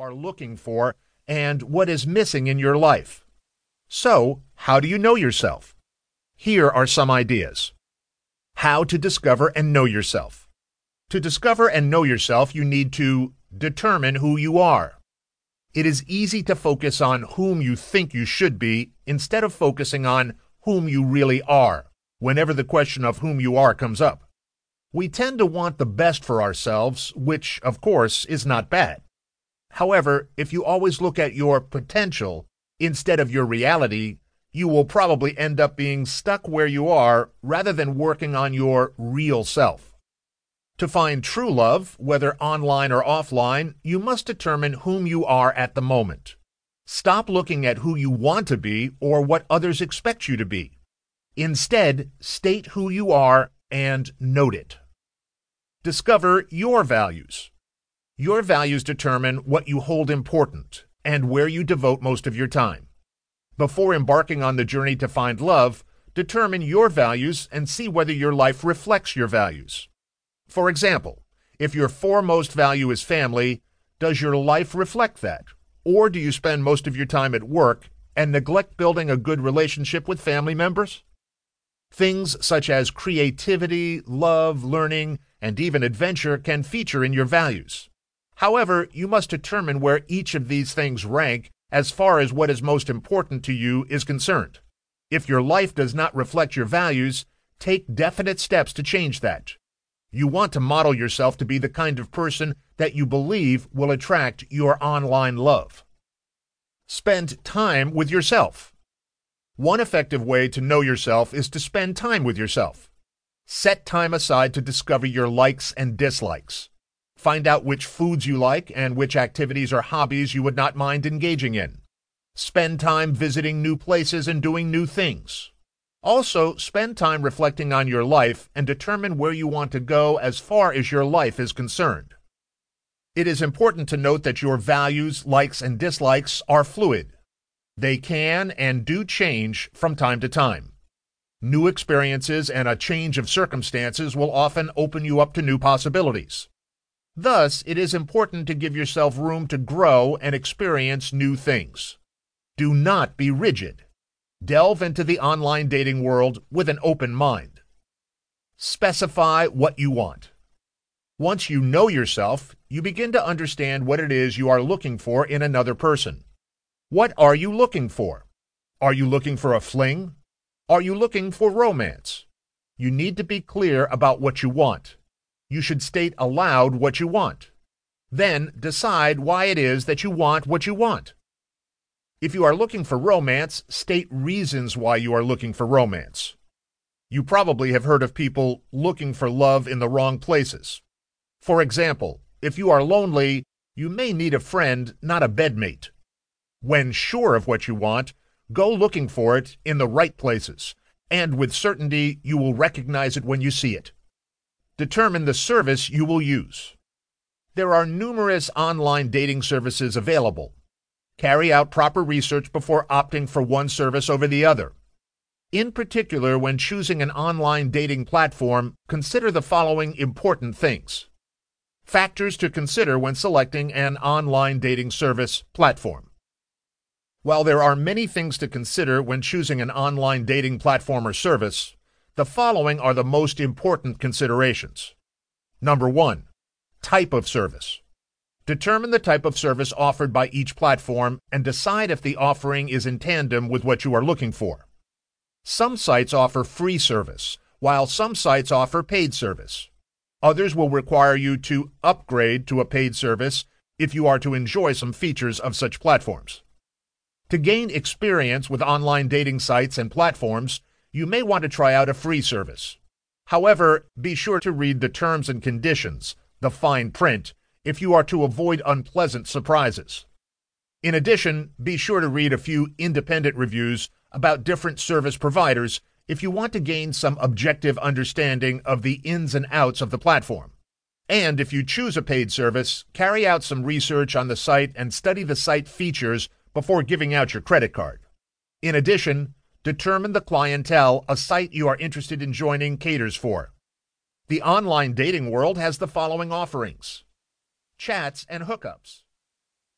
are looking for and what is missing in your life. So, how do you know yourself? Here are some ideas. How to discover and know yourself. To discover and know yourself, you need to determine who you are. It is easy to focus on whom you think you should be instead of focusing on whom you really are whenever the question of whom you are comes up. We tend to want the best for ourselves, which, of course, is not bad. However, if you always look at your potential instead of your reality, you will probably end up being stuck where you are rather than working on your real self. To find true love, whether online or offline, you must determine whom you are at the moment. Stop looking at who you want to be or what others expect you to be. Instead, state who you are and note it. Discover your values. Your values determine what you hold important and where you devote most of your time. Before embarking on the journey to find love, determine your values and see whether your life reflects your values. For example, if your foremost value is family, does your life reflect that? Or do you spend most of your time at work and neglect building a good relationship with family members? Things such as creativity, love, learning, and even adventure can feature in your values. However, you must determine where each of these things rank as far as what is most important to you is concerned. If your life does not reflect your values, take definite steps to change that. You want to model yourself to be the kind of person that you believe will attract your online love. Spend time with yourself. One effective way to know yourself is to spend time with yourself. Set time aside to discover your likes and dislikes. Find out which foods you like and which activities or hobbies you would not mind engaging in. Spend time visiting new places and doing new things. Also, spend time reflecting on your life and determine where you want to go as far as your life is concerned. It is important to note that your values, likes, and dislikes are fluid. They can and do change from time to time. New experiences and a change of circumstances will often open you up to new possibilities. Thus, it is important to give yourself room to grow and experience new things. Do not be rigid. Delve into the online dating world with an open mind. Specify what you want. Once you know yourself, you begin to understand what it is you are looking for in another person. What are you looking for? Are you looking for a fling? Are you looking for romance? You need to be clear about what you want. You should state aloud what you want. Then decide why it is that you want what you want. If you are looking for romance, state reasons why you are looking for romance. You probably have heard of people looking for love in the wrong places. For example, if you are lonely, you may need a friend, not a bedmate. When sure of what you want, go looking for it in the right places, and with certainty you will recognize it when you see it. Determine the service you will use. There are numerous online dating services available. Carry out proper research before opting for one service over the other. In particular, when choosing an online dating platform, consider the following important things. Factors to consider when selecting an online dating service platform. While there are many things to consider when choosing an online dating platform or service, the following are the most important considerations. Number one, type of service. Determine the type of service offered by each platform and decide if the offering is in tandem with what you are looking for. Some sites offer free service, while some sites offer paid service. Others will require you to upgrade to a paid service if you are to enjoy some features of such platforms. To gain experience with online dating sites and platforms, you may want to try out a free service. However, be sure to read the terms and conditions, the fine print, if you are to avoid unpleasant surprises. In addition, be sure to read a few independent reviews about different service providers if you want to gain some objective understanding of the ins and outs of the platform. And if you choose a paid service, carry out some research on the site and study the site features before giving out your credit card. In addition, determine the clientele a site you are interested in joining caters for. The online dating world has the following offerings chats and hookups,